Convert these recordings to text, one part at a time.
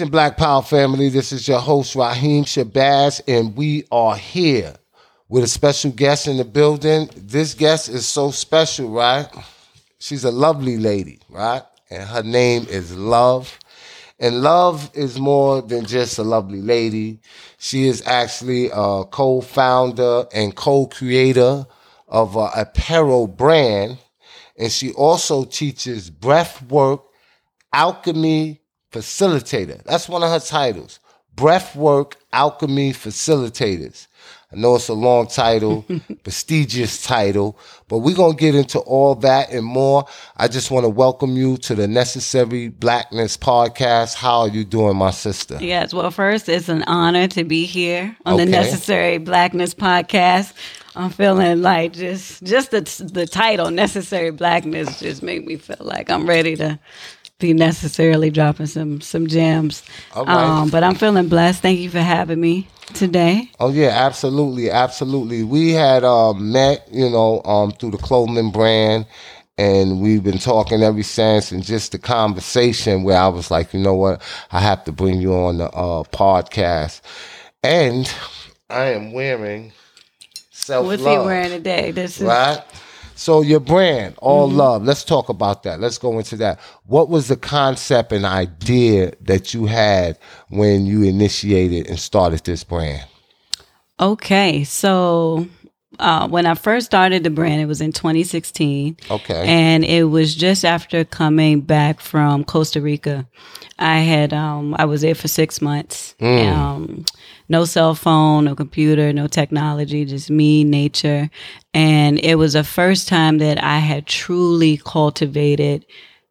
And Black Power family. This is your host, Raheem Shabazz, and we are here with a special guest in the building. This guest is so special, right? She's a lovely lady, right? And her name is Love. And Love is more than just a lovely lady. She is actually a co founder and co creator of an apparel brand. And she also teaches breath work, alchemy, facilitator. That's one of her titles. Breathwork Alchemy Facilitators. I know it's a long title, prestigious title, but we're going to get into all that and more. I just want to welcome you to the Necessary Blackness podcast. How are you doing, my sister? Yes, well, first, it's an honor to be here on okay. the Necessary Blackness podcast. I'm feeling like just just the the title necessary blackness just made me feel like I'm ready to be necessarily dropping some some gems. Um, but I'm feeling blessed. Thank you for having me today. Oh yeah, absolutely, absolutely. We had um, met, you know, um, through the clothing brand, and we've been talking ever since. And just the conversation where I was like, you know what, I have to bring you on the uh, podcast, and I am wearing self love. What's he wearing today? This is right. So your brand, all mm-hmm. love. Let's talk about that. Let's go into that. What was the concept and idea that you had when you initiated and started this brand? Okay, so uh, when I first started the brand, it was in 2016. Okay. And it was just after coming back from Costa Rica. I had, um, I was there for six months. Mm. Um, no cell phone, no computer, no technology, just me, nature. And it was the first time that I had truly cultivated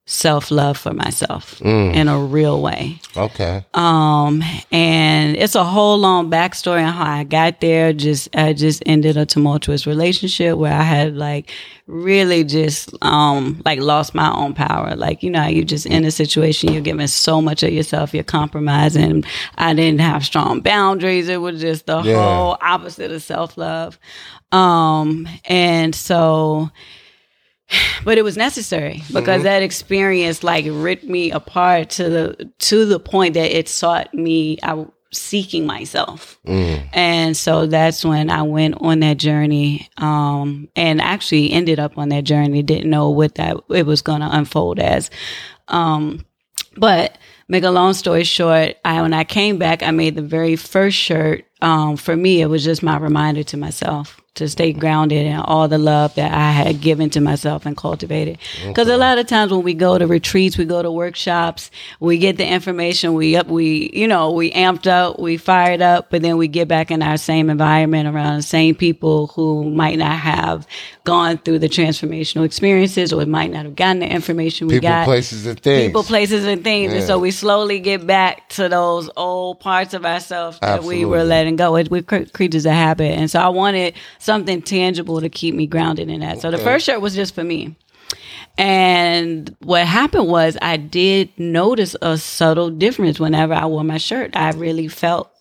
self love for myself mm. in a real way. Okay. Um, and it's a whole long backstory on how I got there. Just I just ended a tumultuous relationship where I had like really just um like lost my own power. Like, you know, you just in a situation you're giving so much of yourself, you're compromising. I didn't have strong boundaries. It was just the yeah. whole opposite of self love. Um, and so but it was necessary because mm-hmm. that experience like ripped me apart to the to the point that it sought me out seeking myself. Mm. and so that's when i went on that journey um, and actually ended up on that journey. Didn't know what that it was going to unfold as. Um, but make a long story short I, when i came back i made the very first shirt. Um, for me it was just my reminder to myself to stay grounded in all the love that I had given to myself and cultivated. Because okay. a lot of times when we go to retreats, we go to workshops, we get the information, we up, we you know we amped up, we fired up, but then we get back in our same environment around the same people who might not have gone through the transformational experiences or might not have gotten the information we people, got. places, and things. People, places, and things. Yeah. And so we slowly get back to those old parts of ourselves that Absolutely. we were letting go. We're creatures of habit, and so I wanted something tangible to keep me grounded in that. So the first shirt was just for me. And what happened was I did notice a subtle difference whenever I wore my shirt. I really felt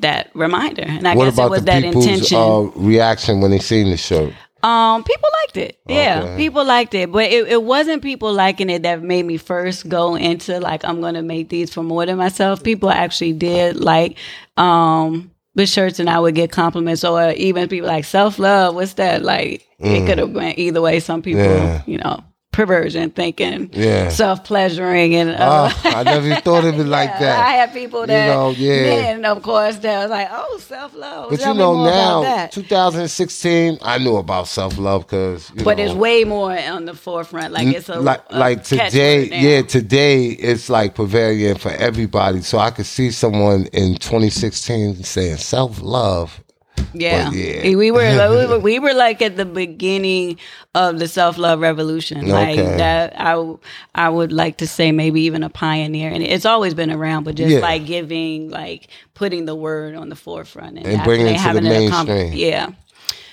that reminder. And I what guess it was the that intention. Uh, reaction when they seen the shirt? Um, people liked it. Yeah, okay. people liked it, but it, it wasn't people liking it that made me first go into like I'm gonna make these for more than myself. People actually did like um with shirts and I would get compliments or even people like self love. What's that? Like mm. it could have went either way. Some people, yeah. you know, perversion thinking, yeah. self pleasuring, and uh, uh, I never thought of it like yeah, that. I had people that, you know, yeah, and of course, that was like, oh, self love. But Tell you know, now 2016, I knew about self love because, but know, it's way more on the forefront. Like it's a like, a like today, yeah, today it's like prevailing for everybody. So I could see someone in 2016 saying self love yeah. yeah. We, were, we were we were like at the beginning of the self love revolution. Like that I I would like to say maybe even a pioneer. And it's always been around, but just yeah. like giving like putting the word on the forefront and, and bringing it to the mainstream. yeah.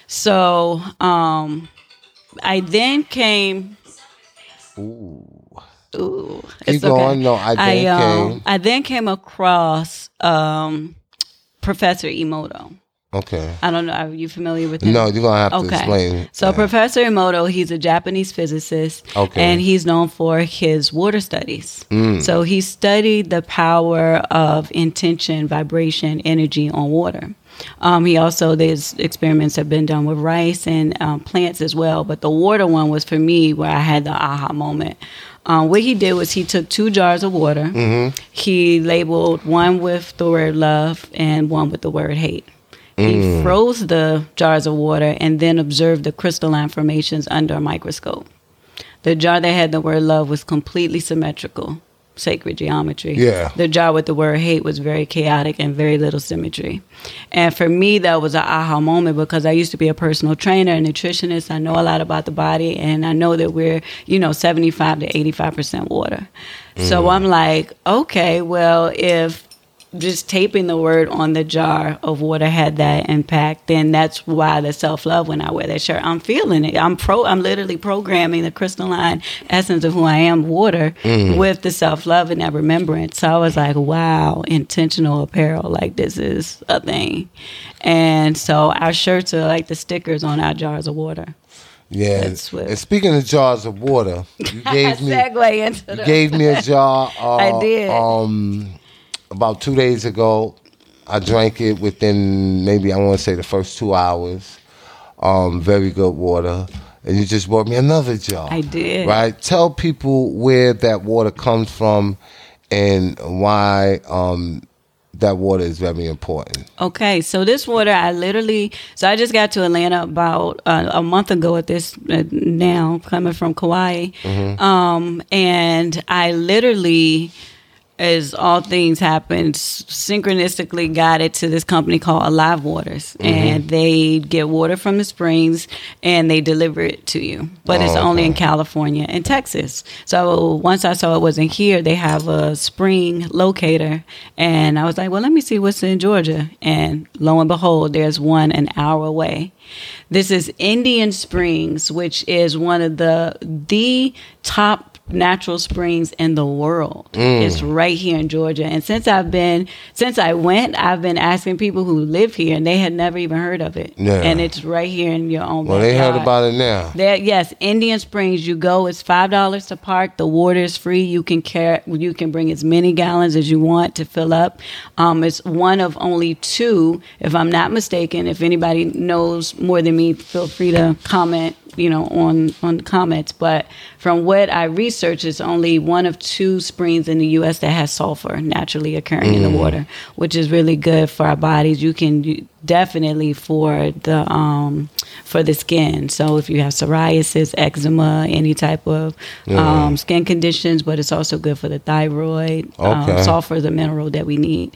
So um I then came Ooh. Ooh. Keep going. Okay. No, I then I, um, came. I then came across um, Professor Emoto. Okay. I don't know. Are you familiar with him? No, you're gonna have to Okay. explain. So that. Professor Emoto, he's a Japanese physicist, Okay. and he's known for his water studies. Mm. So he studied the power of intention, vibration, energy on water. Um, he also there's experiments have been done with rice and um, plants as well, but the water one was for me where I had the aha moment. Um, what he did was he took two jars of water. Mm-hmm. He labeled one with the word love and one with the word hate. Mm. He froze the jars of water and then observed the crystalline formations under a microscope. The jar that had the word love was completely symmetrical, sacred geometry. Yeah. The jar with the word hate was very chaotic and very little symmetry. And for me, that was an aha moment because I used to be a personal trainer, a nutritionist. I know a lot about the body, and I know that we're, you know, 75 to 85% water. So I'm like, okay, well, if just taping the word on the jar of water had that impact, then that's why the self love when I wear that shirt. I'm feeling it. I'm pro I'm literally programming the crystalline essence of who I am, water, with the self love and that remembrance. So I was like, wow, intentional apparel, like this is a thing. And so our shirts are like the stickers on our jars of water. yeah. And speaking of jars of water, you gave me into you gave me a jar. Uh, I did. Um, about two days ago, I drank it within maybe I want to say the first two hours. Um, very good water. And you just bought me another jar. I did. Right. Tell people where that water comes from and why um, that water is very important. Okay, so this water, I literally, so I just got to Atlanta about uh, a month ago at this uh, now, coming from Kauai. Um, and I literally, as all things happen, synchronistically got it to this company called Alive Waters. Mm-hmm. And they get water from the springs and they deliver it to you. But it's Oh, only in. California and Texas. So once I saw it wasn't here, they have a spring locator. And I was like, well, let me see what's in Georgia. And lo and behold, there's one an hour away. This is Indian Springs, which is one of the the top natural springs in the world. It's right here in Georgia. And since I've been since I went, I've been asking people who live here and they had never even heard of it. Yeah. And it's right here in your own Well, they heard about it now. There, yes, Indian Springs. You go. It's five dollars to park. The water is free. You can carry. You can bring as many gallons as you want to fill up. Um, it's one of only two, if I'm not mistaken. If anybody knows more than me, feel free to comment. You know, on on the comments. But from what I researched, it's only one of two springs in the U.S. that has sulfur naturally occurring in the water, which is really good for our bodies. You can you- definitely for the um for the skin. So if you have psoriasis, eczema, any type of um, skin conditions, but it's also good for the thyroid. Um, sulfur is a mineral that we need.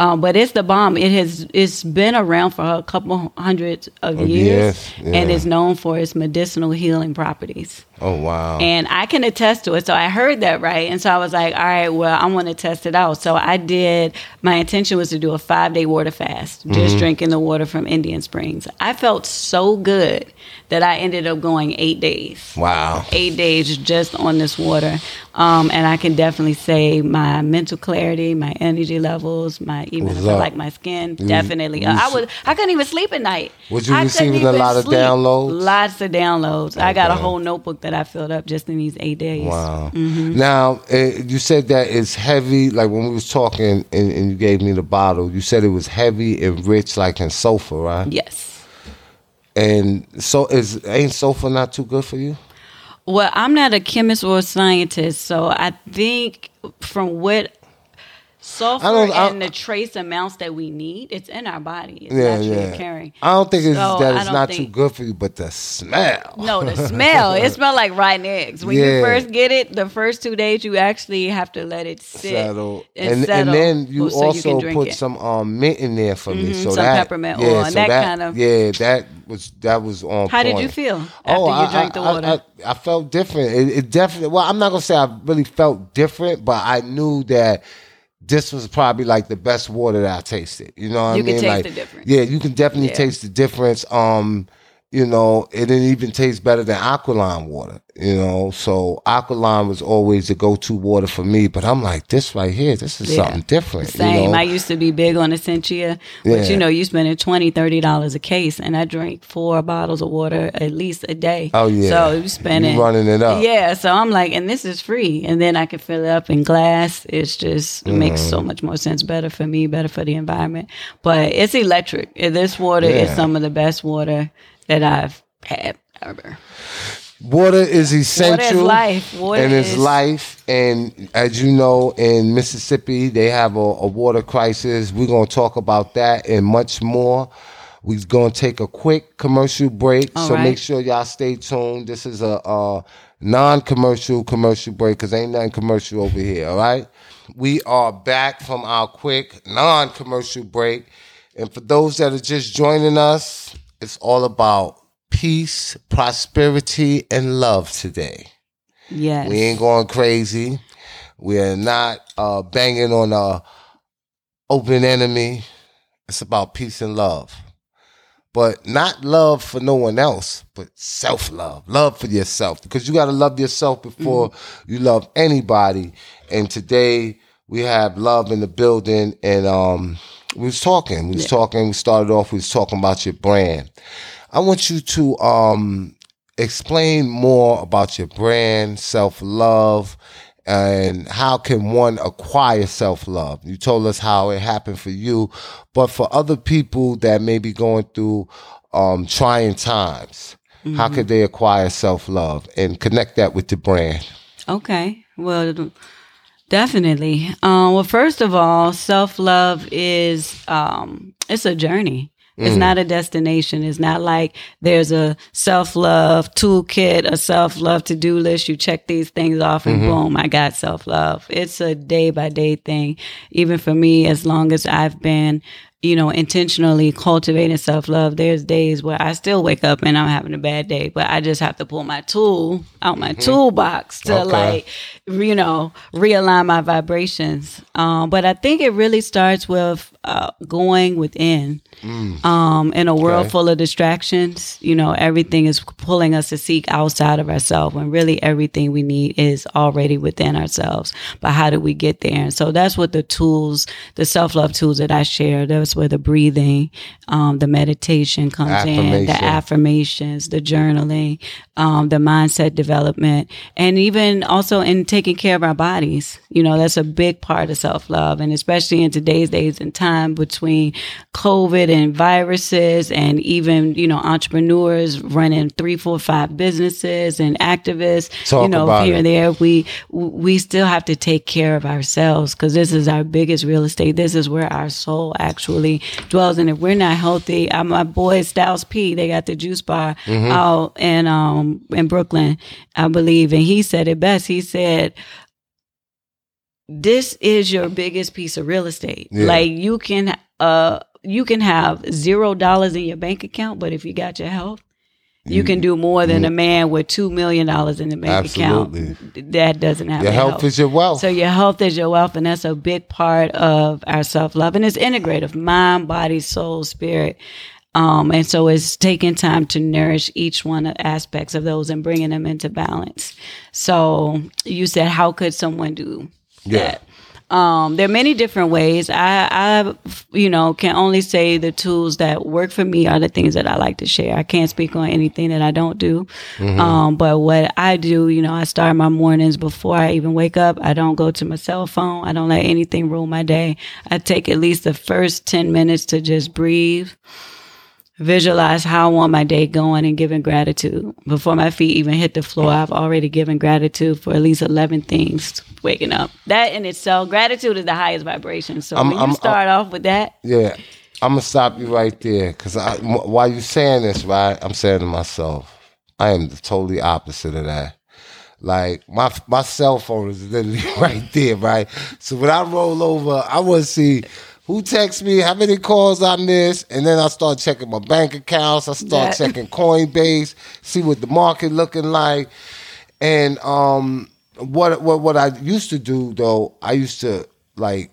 Um, but it's the bomb. It has it's been around for a couple hundreds of Of years, and yeah. is known for its medicinal healing properties. Oh wow. And I can attest to it. So I heard that right. And so I was like, all right, well, I want to test it out. So I did, my intention was to do a five day water fast, just drinking the water from Indian Springs. I felt so good that I ended up going eight days. wow. Eight days just on this water. Um, and I can definitely say my mental clarity, my energy levels, my even like my skin, You- definitely. you I was I couldn't even sleep at night. Was you I receiving a lot of sleep. downloads? Lots of downloads. I got a whole notebook that I filled up just in these eight days. Wow. Mm-hmm. Now uh, you said that it's heavy. Like when we was talking, and, and you gave me the bottle, you said it was heavy and rich, like in sulfur, right? Yes. And so is ain't sulfur not too good for you? Well, I'm not a chemist or a scientist, so I think from what sulfur I don't- I- and the trace amounts that we need, it's in our body. It's Yeah, naturally yeah. occurring. I don't think it's So, that it's not too good for you, but the smell. No, the smell. It smells like rotten eggs. When Yeah. you first get it, the first two days you actually have to let it sit settle. and, And, settle and then you so also drink put it. some um, mint in there for me. Mhm, So some that peppermint yeah, oil, and so that kind of- yeah, that was that was on. How did you feel after Oh, you I, drank the water? I, I felt different. It, it definitely. Well, I'm not gonna say I really felt different, but I knew that this was probably like the best water that I tasted. You know what You I mean? taste like, the difference. Yeah, you can definitely Yeah. taste the difference. Um, you know, it didn't even taste better than Alkaline water, you know. So Alkaline was always the go-to water for me. But I'm like, this right here, this is Yeah. something different. Same. You know? I used to be big on Essentia, but Yeah. you know, you spending $20, $30 a case, and I drink four bottles of water at least a day. Oh, yeah. So you spending You running it up. Yeah. So I'm like, and this is free, and then I can fill it up in glass. It's just it makes so mm. much more sense. Better for me, better for the environment. But it's electric. This water is some of the best water that I've had ever. Water is essential. life. Water and it's is- life. And as you know, in Mississippi, they have a, a water crisis. We're going to talk about that and much more. We're going to take a quick commercial break. All so right. make sure y'all stay tuned. This is a, a non commercial commercial break because ain't nothing commercial over here. All right. We are back from our quick non commercial break. And for those that are just joining us, it's all about peace, prosperity, and love today. Yes. We ain't going crazy. We are not uh, banging on a open enemy. It's about peace and love. But not love for no one else, but self love. Love for yourself. Because you got to love yourself before you love anybody. And today we have love in the building. And um, we was talking. We was talking. We started off, we was talking about your brand. I want you to um, explain more about your brand, self love, and how can one acquire self love. You told us how it happened for you, but for other people that may be going through um, trying times, how could they acquire self love and connect that with the brand? Okay. Well, definitely. Um, well, first of all, self love is um, it's a journey. It's not a destination. It's not like there's a self love toolkit, a self love to do list. You check these things off and boom, I got self love. It's a day by day thing. Even for me, as long as I've been, you know, intentionally cultivating self love, there's days where I still wake up and I'm having a bad day, but I just have to pull my tool out my toolbox to Okay. like, you know, realign my vibrations. Um, but I think it really starts with uh, going within. Um, in a world Okay. full of distractions, you know, everything is pulling us to seek outside of ourselves when really everything we need is already within ourselves. But how do we get there? And so that's what the tools, the self love tools that I share, that's where the breathing, um, the meditation comes in, the affirmations, the journaling, um, the mindset development, and even also in taking care of our bodies. You know, that's a big part of self love. And especially in today's days and time between COVID and viruses and even, you know, entrepreneurs running three, four, five businesses and activists, Talk you know, here it. and there, we, we still have to take care of ourselves because this is our biggest real estate. This is where our soul actually dwells. And if we're not healthy, uh, my boy Styles P, they got the juice bar Mm-hmm. out in, um, in Brooklyn, I believe. And he said it best. He said, this is your biggest piece of real estate. Yeah. Like you can uh you can have zero dollars in your bank account, but if you got your health, you can do more than a man with two million dollars in the bank Absolutely. account. That doesn't have Your your health is your wealth. So your health is your wealth, and that's a big part of our self love, and it's integrative: mind, body, soul, spirit. Um, and so it's taking time to nourish each one of aspects of those and bringing them into balance. So you said, how could someone do Yeah. that? Um, there are many different ways. I, I, you know, can only say the tools that work for me are the things that I like to share. I can't speak on anything that I don't do. Um, but what I do, you know, I start my mornings before I even wake up. I don't go to my cell phone. I don't let anything rule my day. I take at least the first 10 minutes to just breathe visualize how I want my day going and giving gratitude. Before my feet even hit the floor, I've already given gratitude for at least 11 things waking up. That in itself, gratitude is the highest vibration. So I'm- when I'm- you start off with that, Yeah, I'm gonna stop you right there because while you're saying this, right, I'm saying to myself, I am the totally opposite of that. Like my my cell phone is literally right there, right. So when I roll over, I want to see who texts me, how many calls I missed, and then I start checking my bank accounts. I start That- checking Coinbase, see what the market looking like, and um, what what what I used to do though, I used to like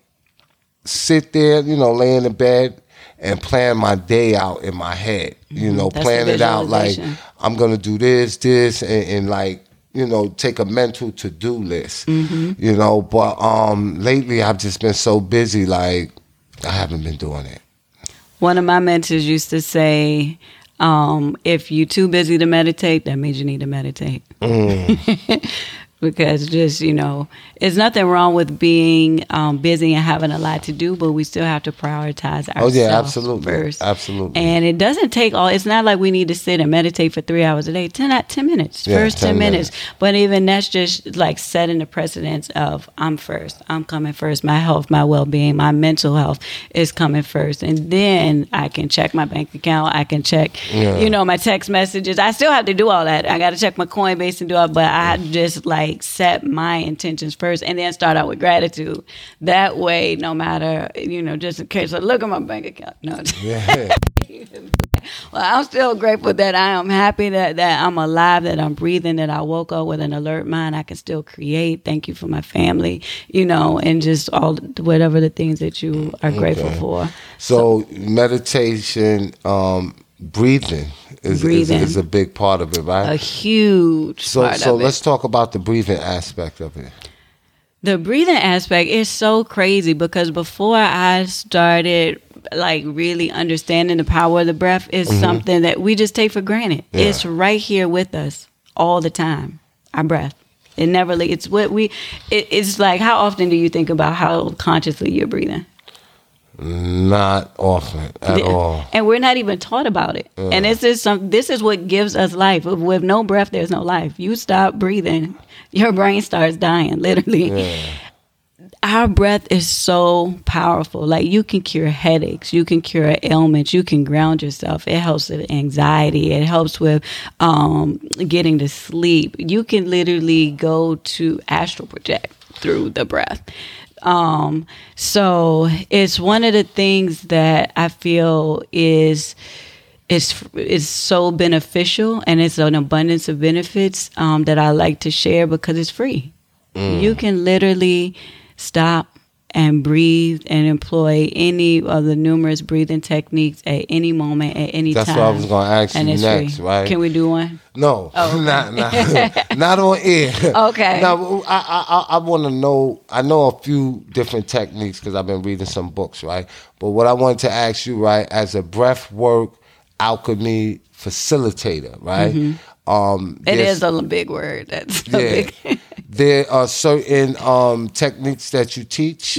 sit there, you know, lay in the bed and plan my day out in my head. You know, That's plan it out like. I'm gonna do this, this, and, and like you know, take a mental to do list. Mm-hmm. You know, but um, lately I've just been so busy, like I haven't been doing it. One of my mentors used to say, um, if you're too busy to meditate, that means you need to meditate. because just, you know, there's nothing wrong with being um, busy and having a lot to do, but we still have to prioritize ourselves. Oh yeah, absolutely, first. absolutely. And it doesn't take all. It's not like we need to sit and meditate for three hours a day. Ten, not ten minutes. Yeah, first 10 ten, minutes. minutes. But even that's just like setting the precedence of I'm first. I'm coming first. My health, my well being, my mental health is coming first, and then I can check my bank account. I can check, Yeah. you know, my text messages. I still have to do all that. I got to check my Coinbase and do all. But I just like set my intentions first, and then start out with gratitude. That way, no matter you know, just in case I look at my bank account. No. yeah. Well, I'm still grateful that I am happy that, that I'm alive, that I'm breathing, that I woke up with an alert mind. I can still create. Thank you for my family, you know, and just all whatever the things that you are grateful Okay. for. So meditation, um, breathing is, Breathing. Is, is a big part of it, right? A huge so part so let's talk about the breathing aspect of it. The breathing aspect is so crazy because before I started like really understanding the power of the breath is something that we just take for granted. Mm-hmm. Yeah. It's right here with us all the time. Our breath. It never it's what we it, it's like how often do you think about how consciously you're breathing? Not often at Yeah. all. And we're not even taught about it. And this is some this is what gives us life. With, no breath there's no life. You stop breathing, your brain starts dying, literally. Our breath is so powerful. Like you can cure headaches, you can cure ailments, you can ground yourself. It helps with anxiety. It helps with um, getting to sleep. You can literally go to astral project through the breath. Um, so it's one of the things that I feel is is is so beneficial and it's an abundance of benefits um, that I like to share because it's free. You can literally stop and breathe and employ any of the numerous breathing techniques at any moment at any That's time. That's what I was going to ask and you next, free. right? Can we do one? No, Oh, not, not, not on air. Okay. Now, I I, I, want to know. I know a few different techniques because I've been reading some books, right? But what I wanted to ask you, right, as a breath work alchemy facilitator, right? Um, It is a big word. That's a yeah. big. there are certain um, techniques that you teach.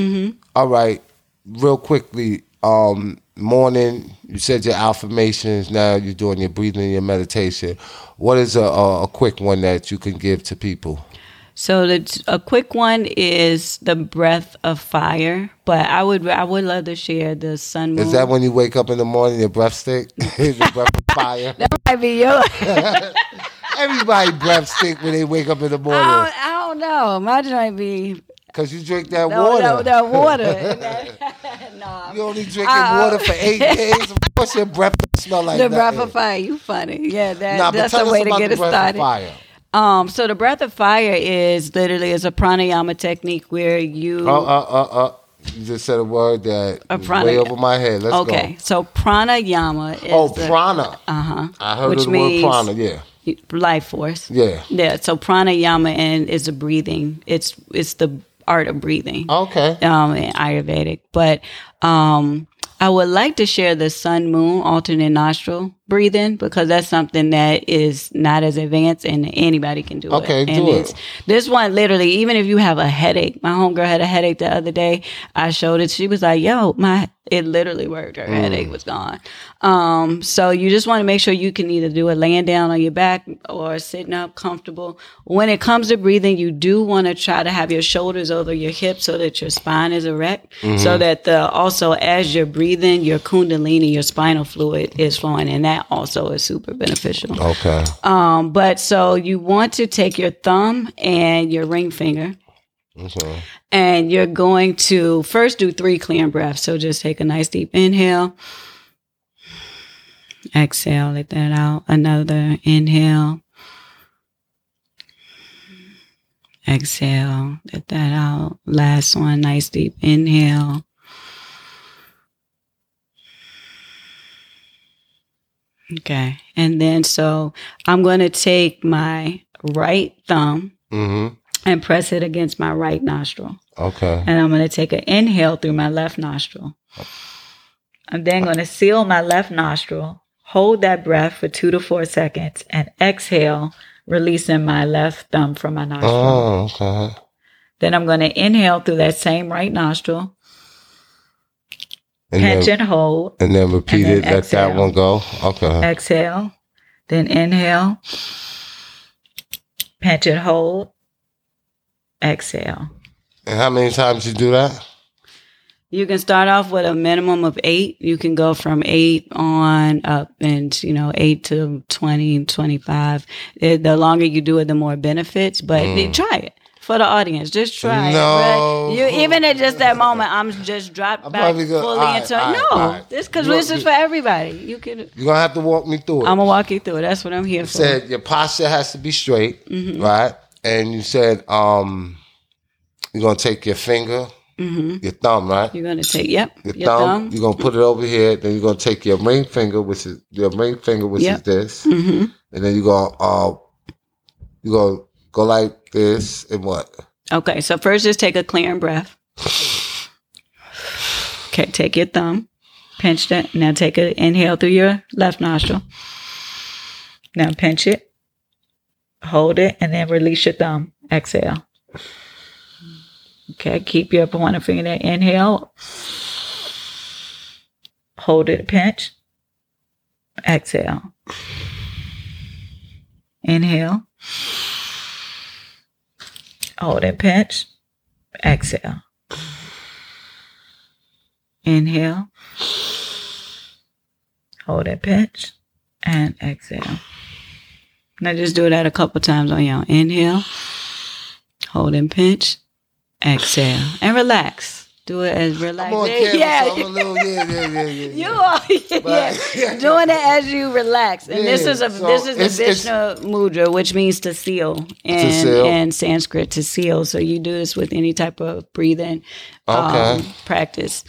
All right, real quickly. Um, morning, you said your affirmations. Now you're doing your breathing, and your meditation. What is a, a, a quick one that you can give to people? So the a quick one is the breath of fire, but I would I would love to share the sun moon. Is that when you wake up in the morning, your breath stink? Is your breath of fire? that might be yours? Everybody breath stink when they wake up in the I morning don't, I don't know. My might be because you drink that no, water. no, that water. no, You only drinking Uh, water for eight days. Of course, your breath smell like the breath of fire. You funny? Yeah, that, Nah, that's the way to get it started. fire. Um, so the breath of fire is literally is a pranayama technique where you Uh, uh, uh, uh. You just said a word that A prana- way over my head. Let's okay. So pranayama is. Oh, prana. uh-huh, I heard which of the means word prana. Yeah, life force. yeah. Yeah, so pranayama and is a breathing. It's it's the art of breathing. Okay. Um, in Ayurvedic, but um, I would like to share the sun moon alternate nostril breathing because that's something that is not as advanced and anybody can do Okay, it. do it. this one literally, even if you have a headache, my homegirl had a headache the other day. I showed it. She was like, "Yo, my it literally worked. Her Mm. headache was gone." Um, so you just want to make sure you can either do it laying down on your back or sitting up comfortable. When it comes to breathing, you do want to try to have your shoulders over your hips so that your spine is erect, Mm-hmm. so that the also as you're breathing, your kundalini, your spinal fluid is flowing, and that also is super beneficial. Okay. Um, but so you want to take your thumb and your ring finger, Okay. and you're going to first do three clean breaths. So just take a nice deep inhale, exhale, let that out. Another inhale, exhale, let that out. Last one, nice deep inhale. Okay. And then so I'm going to take my right thumb Mm-hmm. and press it against my right nostril. Okay. And I'm going to take an inhale through my left nostril. I'm then going to seal my left nostril, hold that breath for two to four seconds, and exhale, releasing my left thumb from my nostril. Oh, okay. Then I'm going to inhale through that same right nostril, And pinch then, and hold, and then repeat and it. then Let that one go. Okay. exhale, then inhale, pinch and hold, exhale. And how many times you do that? You can start off with a minimum of eight. You can go from eight on up and, you know, eight to 20, 25. It- the longer you do it, the more benefits, but mm. try it for the audience. Just try. No. it. You, even at just that moment, I'm just dropped I'm back gonna- fully right, into right, No, right. this because this is for everybody. You can, You're gonna have to walk me through it. I'm going to walk you through it. That's what I'm here for. said your posture has to be straight, Mm-hmm. right? And you said um you're gonna take your finger, your thumb, right? You're going to take, yep, Your, Mm-hmm. your thumb, thumb. you're gonna put it over here, then you're gonna take your ring finger, which is your ring finger, which Yep. is this, hmm and then you're gonna uh you're gonna go like this and what? Okay, so first just take a clearing breath. Okay, take your thumb, pinch that. Now take an inhale through your left nostril. Now pinch it, hold it, and then release your thumb. Exhale. Okay, keep your pointer finger there. Inhale, hold it, pinch. Exhale. Inhale. Oh, Hold and pinch. Exhale. Inhale. Hold and pinch. And exhale. Now just do that a couple times on your own. Inhale. Hold and pinch. Exhale. And relax. Do it as relaxed. I'm on camera, yeah. so I'm a little yeah, yeah, yeah, yeah. You yeah. are yeah, But- doing it as you relax, and this is a so this is it's- the Vishnu mudra, which means to seal, and seal. and Sanskrit to seal. So you do this with any type of breathing um, practice.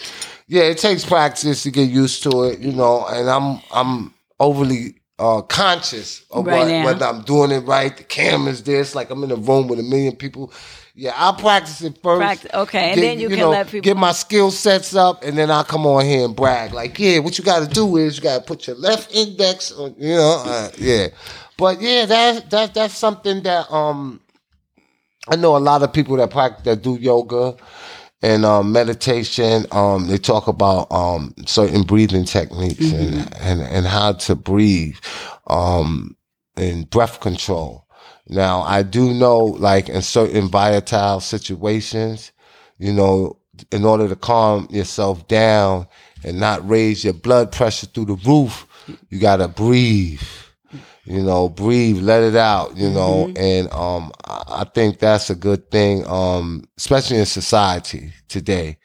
yeah, it takes practice to get used to it, you know, and I'm I'm overly uh, conscious of Right what, whether I'm doing it right. The camera's there. It's like I'm in a room with a million people. Yeah, I'll practice it first. Practice- okay, and then you can let people- get my skill sets up, and then I'll come on here and brag. Like, yeah, what you got to do is you got to put your left index on, you know, uh, yeah. But yeah, that that that's something that um I know a lot of people that practice that do yoga and um, meditation. Um, they talk about um, certain breathing techniques and, and and how to breathe, um, and breath control. Now, I do know, like in certain volatile situations, you know, in order to calm yourself down and not raise your blood pressure through the roof, you gotta breathe you know, breathe, let it out, you know, and um, I I think that's a good thing, um, especially in society today,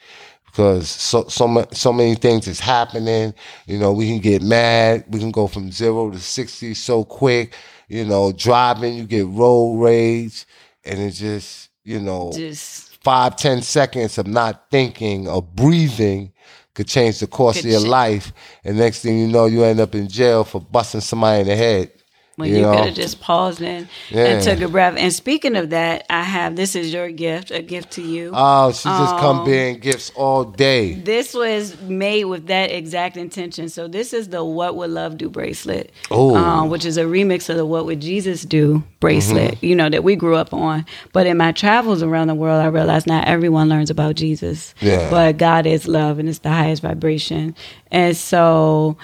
because so so ma- so many things is happening. You know, we can get mad, we can go from zero to sixty so quick. You know, driving, you get road rage, and it's just you know Just five ten seconds of not thinking or breathing could change the course of your life. And next thing you know, you end up in jail for busting somebody in the head. When you you, know? could have just paused in Yeah. and took a breath. And speaking of that, I have this is your gift, a gift to you. Oh, she just come Um, bearing gifts all day. This was made with that exact intention. So this is the "What Would Love Do" bracelet, um, which is a remix of the "What Would Jesus Do" bracelet. Mm-hmm. You know that we grew up on. But in my travels around the world, I realized not everyone learns about Jesus. Yeah. But God is love, and it's the highest vibration. And so.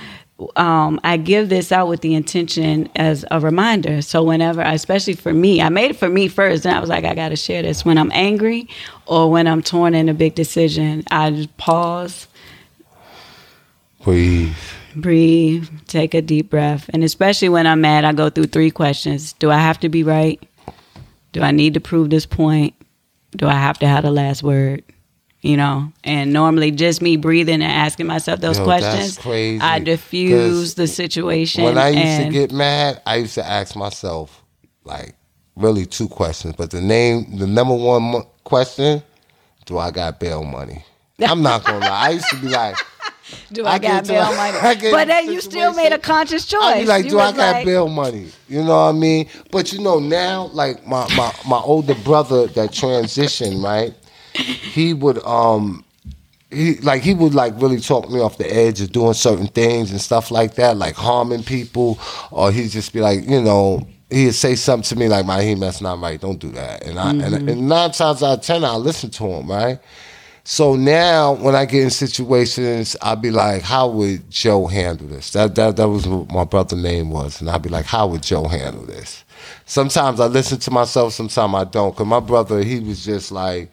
Um, I give this out with the intention as a reminder. So whenever, especially for me, I made it for me first, and I was like, I got to share this. When I'm angry or when I'm torn in a big decision, I just pause, Breathe. breathe, take a deep breath. And especially when I'm mad, I go through three questions Do I have to be right? Do I need to prove this point? Do I have to have the last word? You know, and normally just me breathing and asking myself those Yo, that's questions, crazy. I diffuse the situation. When I used to get mad, I used to ask myself, like, really two questions. But the name, the number one question, do I got bail money? I'm not gonna lie. I used to be like, do I, I got bail I money? But then you still made a conscious choice. I'd be like, You do I got like- bail money? You know what I mean? But you know, now like my my my older brother that transitioned, right? He would um he like he would like really talk me off the edge of doing certain things and stuff like that, like harming people, or he'd just be like, you know, he'd say something to me like, "Mahim, that's not right. Don't do that." And I and, and nine times out of ten, I listen to him, right? So now, when I get in situations, I'll be like, "How would Joe handle this?" That that that was what my brother's name was, and I'll be like, "How would Joe handle this?" Sometimes I listen to myself, sometimes I don't. Cause my brother, he was just like,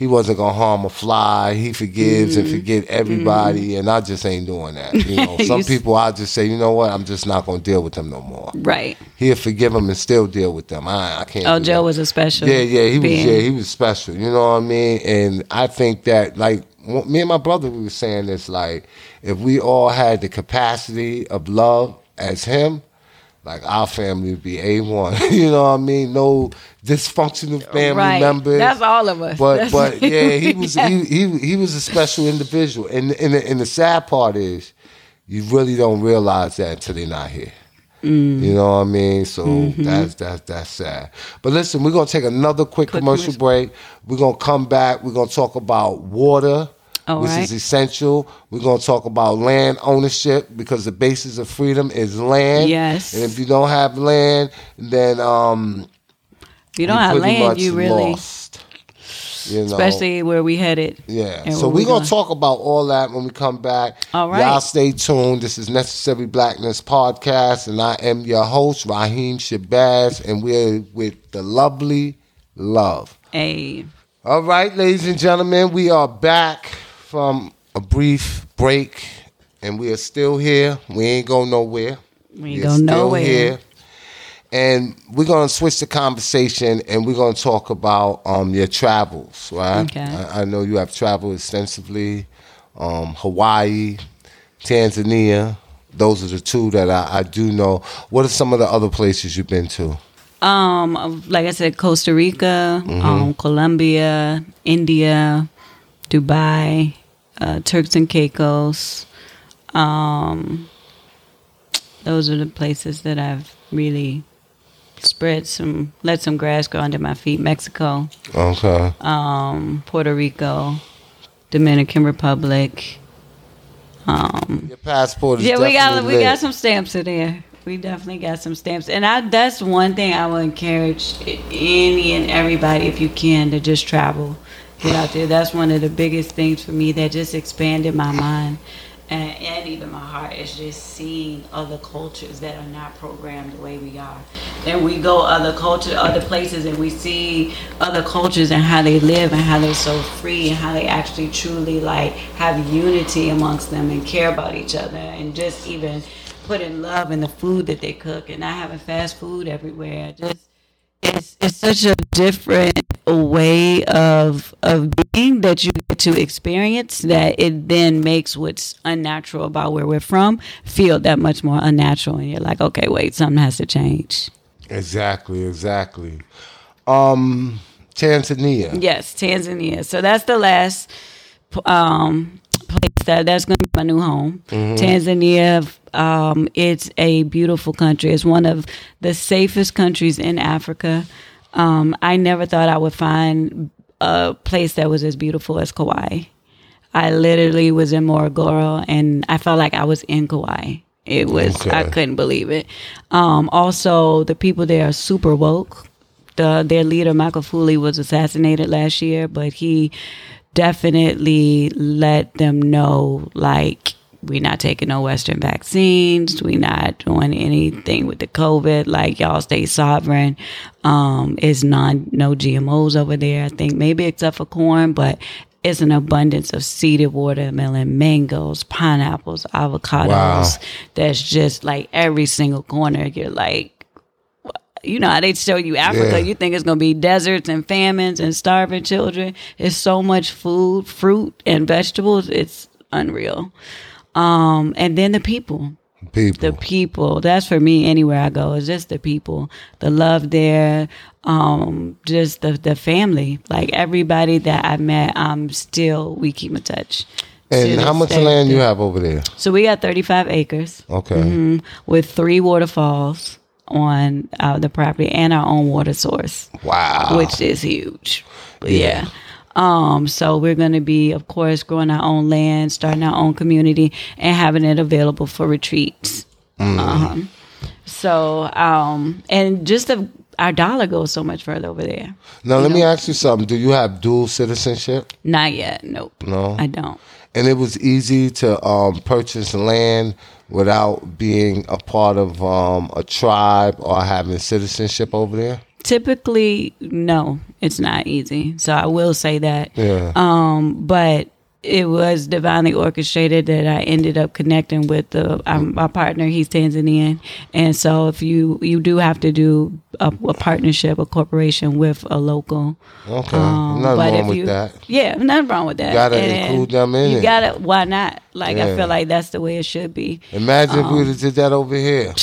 he wasn't gonna harm a fly. He forgives and mm-hmm. forget everybody, mm-hmm. and I just ain't doing that. You know, some people I just say, you know what, I'm just not gonna deal with them no more. Right. He'll forgive them and still deal with them. I I can't. Oh, Joe that. was a special. Yeah, yeah, he was. Yeah, he was special. You know what I mean? And I think that, like, me and my brother, we were saying this. Like, if we all had the capacity of love as him, like our family would be a one. you know what I mean? No dysfunctional family right. members. That's all of us. But That's- but yeah, he was he, he he was a special individual. And and the, and the sad part is, you really don't realize that until they're not here. Mm. You know what I mean? So Mm-hmm. that's that's that's sad. But listen, we're gonna take another quick, Quick commercial commercial. break. We're gonna come back. We're gonna talk about water. All which right. is essential. We're going to talk about land ownership because the basis of freedom is land. Yes. And if you don't have land, then um, If you don't have land, you really, lost. You know? especially where we headed. Yeah. So we're we going to talk about all that when we come back. All right. Y'all stay tuned. This is Necessary Blackness Podcast, and I am your host, Raheem Shabazz, and we're with the lovely Love. A All right, ladies and gentlemen, we are back from a brief break, and we are still here. We ain't going nowhere. We ain't We're go still nowhere. And we're gonna switch the conversation, and we're gonna talk about um, your travels, right? Okay. I, I know you have traveled extensively, um, Hawaii, Tanzania. Those are the two that I, I do know. What are some of the other places you've been to? um, like I said, Costa Rica, Mm-hmm. um, Colombia, India, Dubai, uh, Turks and Caicos. Um, those are the places that I've really spread some, let some grass grow under my feet. Mexico, Okay. um, Puerto Rico, Dominican Republic. Um, Your passport is yeah, we got we got some stamps in there. We definitely got some stamps, and I that's one thing I would encourage any and everybody, if you can, to just travel, get out there. That's one of the biggest things for me that just expanded my mind and, and even my heart is just seeing other cultures that are not programmed the way we are. And we go other culture, other places, and we see other cultures and how they live and how they're so free and how they actually truly like have unity amongst them and care about each other and just even putting love in the food that they cook and not having fast food everywhere. Just it's it's such a different way of of being that you get to experience that it then makes what's unnatural about where we're from feel that much more unnatural and you're like okay wait something has to change. Exactly, exactly. Um, Tanzania. yes tanzania. So that's the last um place that that's going to be my new home. Tanzania um it's a beautiful country. It's one of the safest countries in africa um i never thought i would find a place that was as beautiful as kauai. I literally was in morogoro and i felt like i was in kauai. It was i couldn't believe it. Um also the people there are super woke. The their leader Magufuli was assassinated last year, but he definitely let them know like we're not taking no Western vaccines. We're not doing anything with the COVID. Like y'all stay sovereign. Um, it's non no GMOs over there. I think maybe except for corn, but it's an abundance of seeded watermelon, mangoes, pineapples, avocados. Wow. That's just like every single corner. You're like, you know how they show you Africa. Yeah. You think it's gonna be deserts and famines and starving children. It's so much food, fruit and vegetables. It's unreal. Um, and then the people, People. the people. That's for me anywhere I go. It's just the people, the love there, um, just the the family. Like everybody that I met, I'm still we keep in touch. And how much land you have over there? So we got 35 acres Okay. mhm, with three waterfalls on uh, the property and our own water source, Wow. which is huge. Yeah. Yeah. Um, so we're going to be, of course, growing our own land, starting our own community, and having it available for retreats. Mm. Um, so, um, and just the, our dollar goes so much further over there. now let you me ask you something. Do you have dual citizenship? Not yet. Nope. No. I don't. And it was easy to um, purchase land without being a part of um, a tribe or having citizenship over there. Typically, no, it's not easy. So I will say that. Yeah. Um, but it was divinely orchestrated that I ended up connecting with the um, my partner. He's Tanzanian, and so if you you do have to do a, a partnership, a corporation with a local. Okay. Um, Nothing but wrong if with you, that. Yeah, nothing wrong with that. Gotta And include them in You it. gotta. Why not? Like I feel like that's the way it should be. Imagine if we Um, did that over here.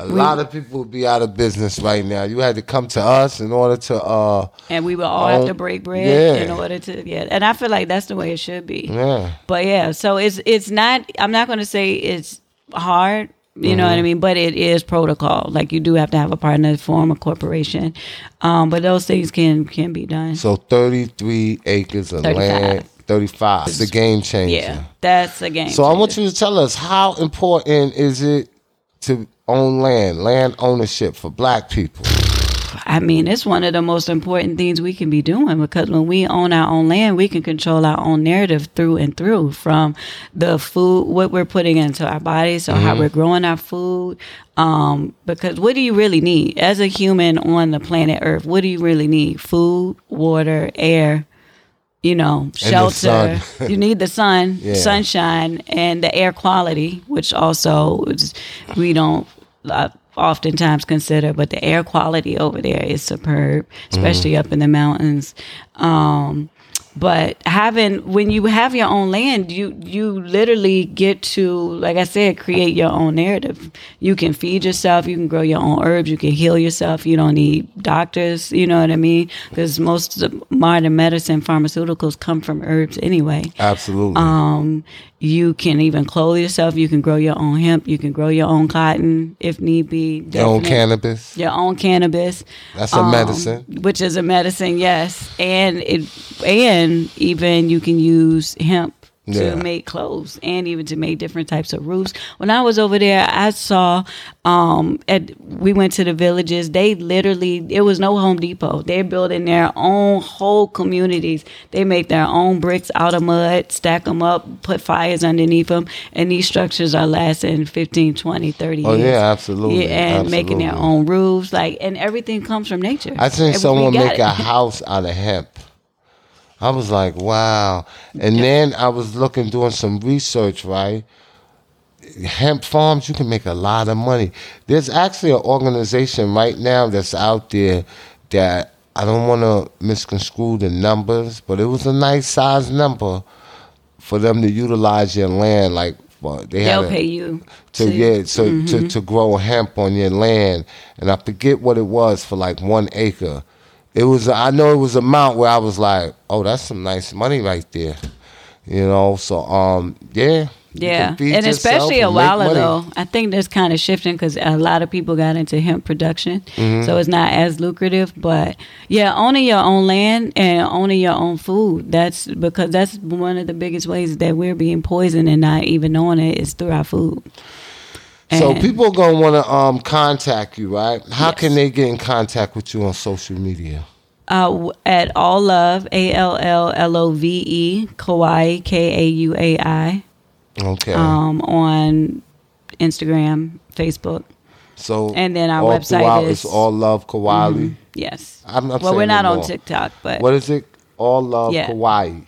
A lot of people would be out of business right now. You had to come to us in order to, uh, And we would all have to break bread yeah. in order to yeah. And I feel like that's the way it should be. yeah. But yeah, so it's it's not. I'm not going to say it's hard. You know Mm-hmm. what I mean? But it is protocol. Like you do have to have a partner, form a corporation. Um, but those things can can be done. So 33 acres of 35. land. 35. It's a game changer. yeah, that's a game. So I want you to tell us how important is it to own land, land ownership for black people? I mean, it's one of the most important things we can be doing because when we own our own land, we can control our own narrative through and through from the food, what we're putting into our bodies, so how we're growing our food. Um, because what do you really need as a human on the planet Earth? What do you really need? Food, water, air, you know, shelter. you need the sun, Yeah. sunshine, and the air quality, which also is, we don't uh, oftentimes consider, but the air quality over there is superb, especially Mm. up in the mountains. Um, but having when you have your own land, you you literally get to, like I said, create your own narrative. You can feed yourself, you can grow your own herbs, you can heal yourself. You don't need doctors. You know what I mean? Because most of the modern medicine, pharmaceuticals come from herbs anyway. Absolutely. Um, you can even clothe yourself. You can grow your own hemp. You can grow your own cotton if need be. Your own cannabis. Your own cannabis. That's a um, medicine. Which is a medicine, yes. And it and even you can use hemp Yeah. to make clothes and even to make different types of roofs. When I was over there, I saw um at we went to the villages. They literally it was no Home Depot. They're building their own whole communities. They make their own bricks out of mud, stack them up, put fires underneath them, and these structures are lasting 15, 20, 30 Oh, years. yeah, absolutely, Yeah, and making their own roofs, like and everything comes from nature. I seen someone make it. a house out of hemp. I was like, wow. And then I was looking, doing some research, right? Hemp farms, you can make a lot of money. There's actually an organization right now that's out there that I don't want to misconstrue the numbers, but it was a nice size number for them to utilize your land. Like, well, they They'll a- pay you to yeah so to, mm-hmm. to grow hemp on your land and i forget what it was for like one acre it was i know it was an amount where i was like oh that's some nice money right there you know so um yeah Yeah, and especially a while ago, I think that's kind of shifting because a lot of people got into hemp production, Mm-hmm. so it's not as lucrative. But yeah, owning your own land and owning your own food—that's because that's one of the biggest ways that we're being poisoned and not even knowing it is through our food. So people are gonna want to um contact you right how Yes. can they get in contact with you on social media uh, at all love a l l l o v e Kauai k a u a i okay um, on Instagram, Facebook. so and then our website is- it's all love Kauai. Yes. I'm not well, we're not no on. TikTok, but what is it all love Yeah. Kauai.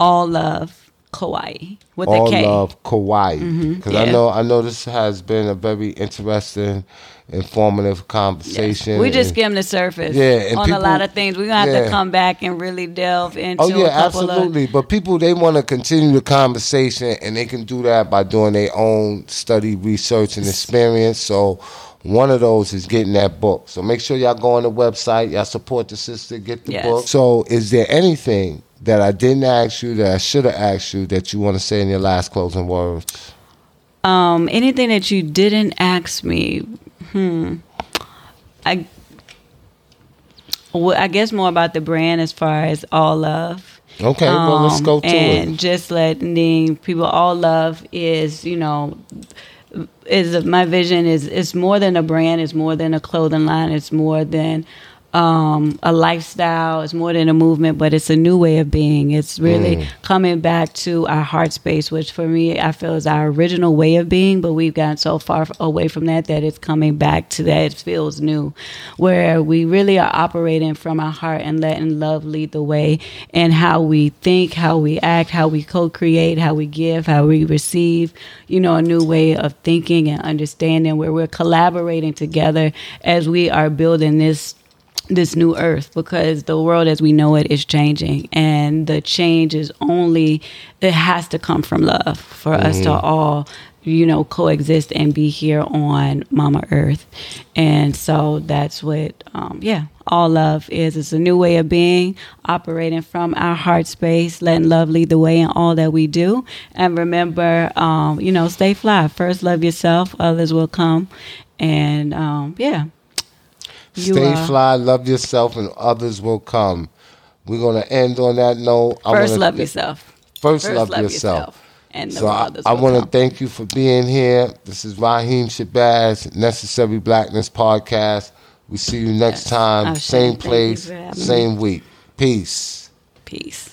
all love Kauai with all a K. Mm-hmm. love Kauai because I yeah. know I know this has been a very interesting, informative Yes. conversation. We just and- skimmed the surface Yeah, on people- a lot of things. We're gonna have to come back and really delve into Oh yeah, absolutely. of But people they want to continue the conversation, and they can do that by doing their own study, research, and experience. So. One of those is getting that book. So make sure y'all go on the website. Y'all support the sister. Get the Yes. book. So is there anything that I didn't ask you that I should have asked you that you want to say in your last closing words? Um, anything that you didn't ask me, hmm. I well, I guess more about the brand as far as all love. Okay, well let's Um, go to and it. And just letting people all love is you know is my vision is it's more than a brand it's more than a clothing line it's more than um, a lifestyle. It's more than a movement but it's a new way of being. It's really Mm. coming back to our heart space which for me i feel is our original way of being but we've gotten so far away from that that it's coming back to that. It feels new where we really are operating from our heart and letting love lead the way and how we think how we act how we co-create how we give how we receive you know a new way of thinking and understanding where we're collaborating together as we are building this this new earth because the world as we know it is changing and the change is only it has to come from love for us to all you know coexist and be here on mama earth. And so that's what um, yeah all love is. It's a new way of being operating from our heart space letting love lead the way in all that we do. And remember um, you know stay fly. First love yourself others will come. And um, yeah You Stay are- fly, love yourself, and others will come. We're gonna end on that note. I First, wanna love th- yourself. First, First, love, love yourself. yourself, and So I, others I want to thank you for being here. This is Raheem Shabazz, Necessary Blackness Podcast. We see you next Yes. time, oh, Ashe. same place, for having me. same week. Peace. Peace.